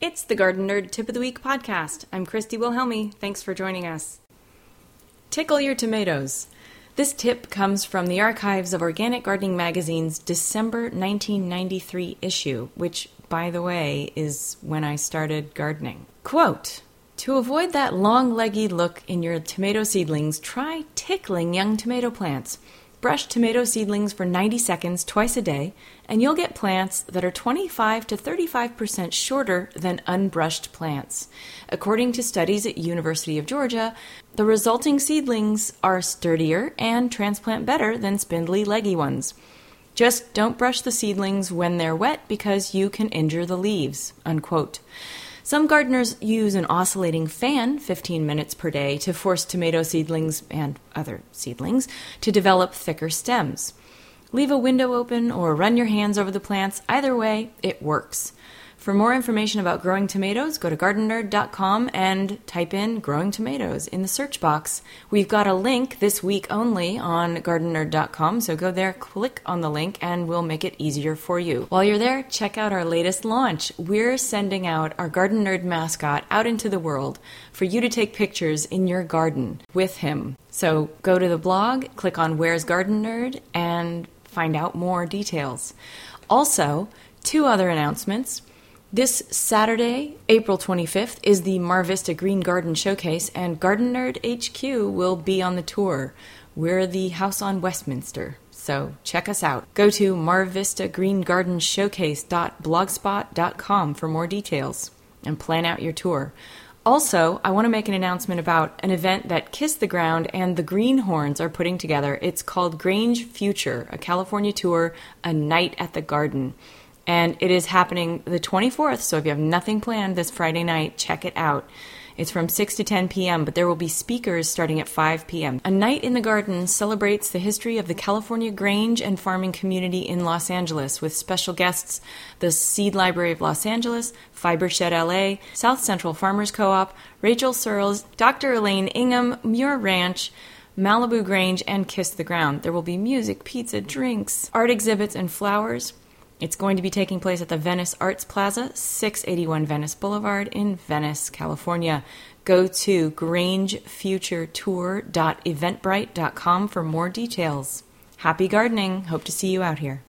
It's the Garden Nerd Tip of the Week podcast. I'm Christy Wilhelmi. Thanks for joining us. Tickle your tomatoes. This tip comes from the archives of Organic Gardening Magazine's December 1993 issue, which, by the way, is when I started gardening. Quote To avoid that long leggy look in your tomato seedlings, try tickling young tomato plants. Brush tomato seedlings for 90 seconds twice a day, and you'll get plants that are 25 to 35% shorter than unbrushed plants. According to studies at University of Georgia, the resulting seedlings are sturdier and transplant better than spindly leggy ones. Just don't brush the seedlings when they're wet because you can injure the leaves. Unquote. Some gardeners use an oscillating fan 15 minutes per day to force tomato seedlings and other seedlings to develop thicker stems. Leave a window open or run your hands over the plants. Either way, it works. For more information about growing tomatoes, go to gardennerd.com and type in growing tomatoes in the search box. We've got a link this week only on gardennerd.com, so go there, click on the link, and we'll make it easier for you. While you're there, check out our latest launch. We're sending out our Garden Nerd mascot out into the world for you to take pictures in your garden with him. So go to the blog, click on Where's Garden Nerd, and find out more details. Also, two other announcements. This Saturday, April 25th, is the Mar Vista Green Garden Showcase, and Garden Nerd HQ will be on the tour. We're the house on Westminster, so check us out. Go to marvistagreengardenshowcase.blogspot.com for more details and plan out your tour. Also, I want to make an announcement about an event that Kiss the Ground and the Greenhorns are putting together. It's called Grange Future, a California tour, a night at the garden and it is happening the 24th. So if you have nothing planned this Friday night, check it out. It's from 6 to 10 p.m., but there will be speakers starting at 5 p.m. A Night in the Garden celebrates the history of the California grange and farming community in Los Angeles with special guests the Seed Library of Los Angeles, Fibershed LA, South Central Farmers Co op, Rachel Searles, Dr. Elaine Ingham, Muir Ranch, Malibu Grange, and Kiss the Ground. There will be music, pizza, drinks, art exhibits, and flowers. It's going to be taking place at the Venice Arts Plaza, 681 Venice Boulevard in Venice, California. Go to grangefuturetour.eventbrite.com for more details. Happy gardening. Hope to see you out here.